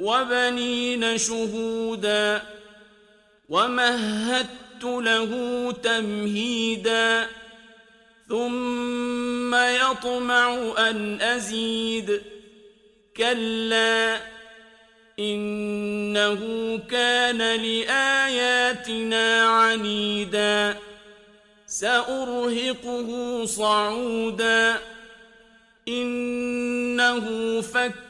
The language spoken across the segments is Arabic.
وبنين شهودا ومهدت له تمهيدا ثم يطمع أن أزيد كلا إنه كان لآياتنا عنيدا سأرهقه صعودا إنه فكر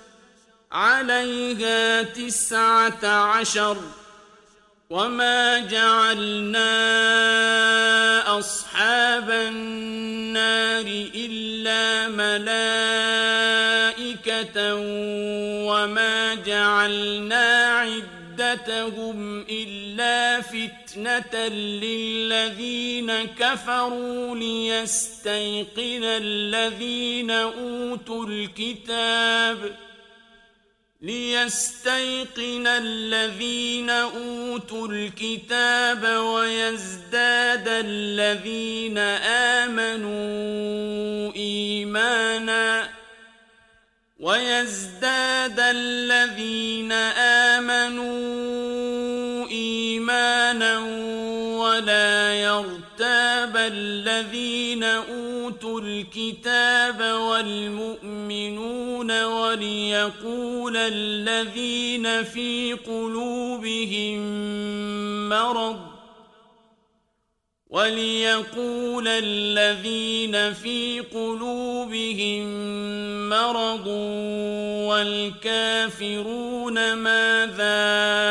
عليها تسعة عشر وما جعلنا أصحاب النار إلا ملائكة وما جعلنا عدتهم إلا فتنة للذين كفروا ليستيقن الذين أوتوا الكتاب ۖ ليستيقن الذين أوتوا الكتاب ويزداد الذين آمنوا إيمانا ويزداد الذين آمنوا ولا يرتاب الذين أوتوا الكتاب والمؤمنون وليقول الذين في قلوبهم مرض وليقول الذين في قلوبهم مرض والكافرون ماذا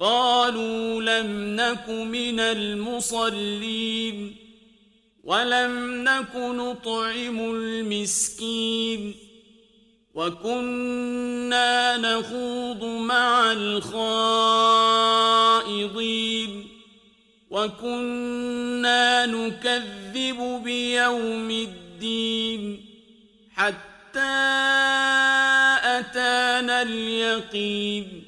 قالوا لم نك من المصلين ولم نك نطعم المسكين وكنا نخوض مع الخائضين وكنا نكذب بيوم الدين حتى أتانا اليقين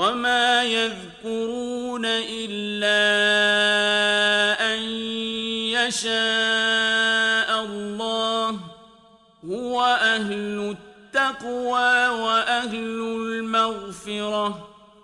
وما يذكرون إلا أن يشاء الله هو أهل التقوى وأهل المغفرة